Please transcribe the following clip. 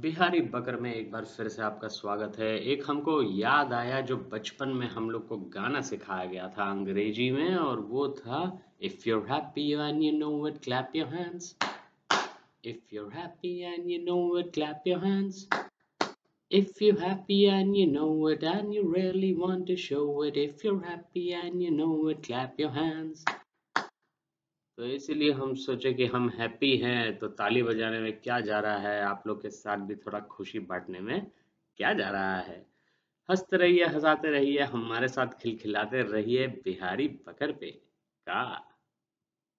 बिहारी बकर में एक बार फिर से आपका स्वागत है एक हमको याद आया जो बचपन में हम लोग को गाना सिखाया गया था अंग्रेज़ी में और वो था if you're happy and you know it clap your hands if you're happy and you know it clap your hands if you're happy and you know it and you really want to show it if you're happy and you know it clap your hands तो इसीलिए हम सोचे कि हम happy हैं तो ताली बजाने में क्या जा रहा है? आप लोग के साथ भी थोड़ा खुशी बांटने में क्या जा रहा है? हँसते रहिए, हंसाते रहिए, हमारे साथ खिलखिलाते रहिए बिहारी बकर पे का।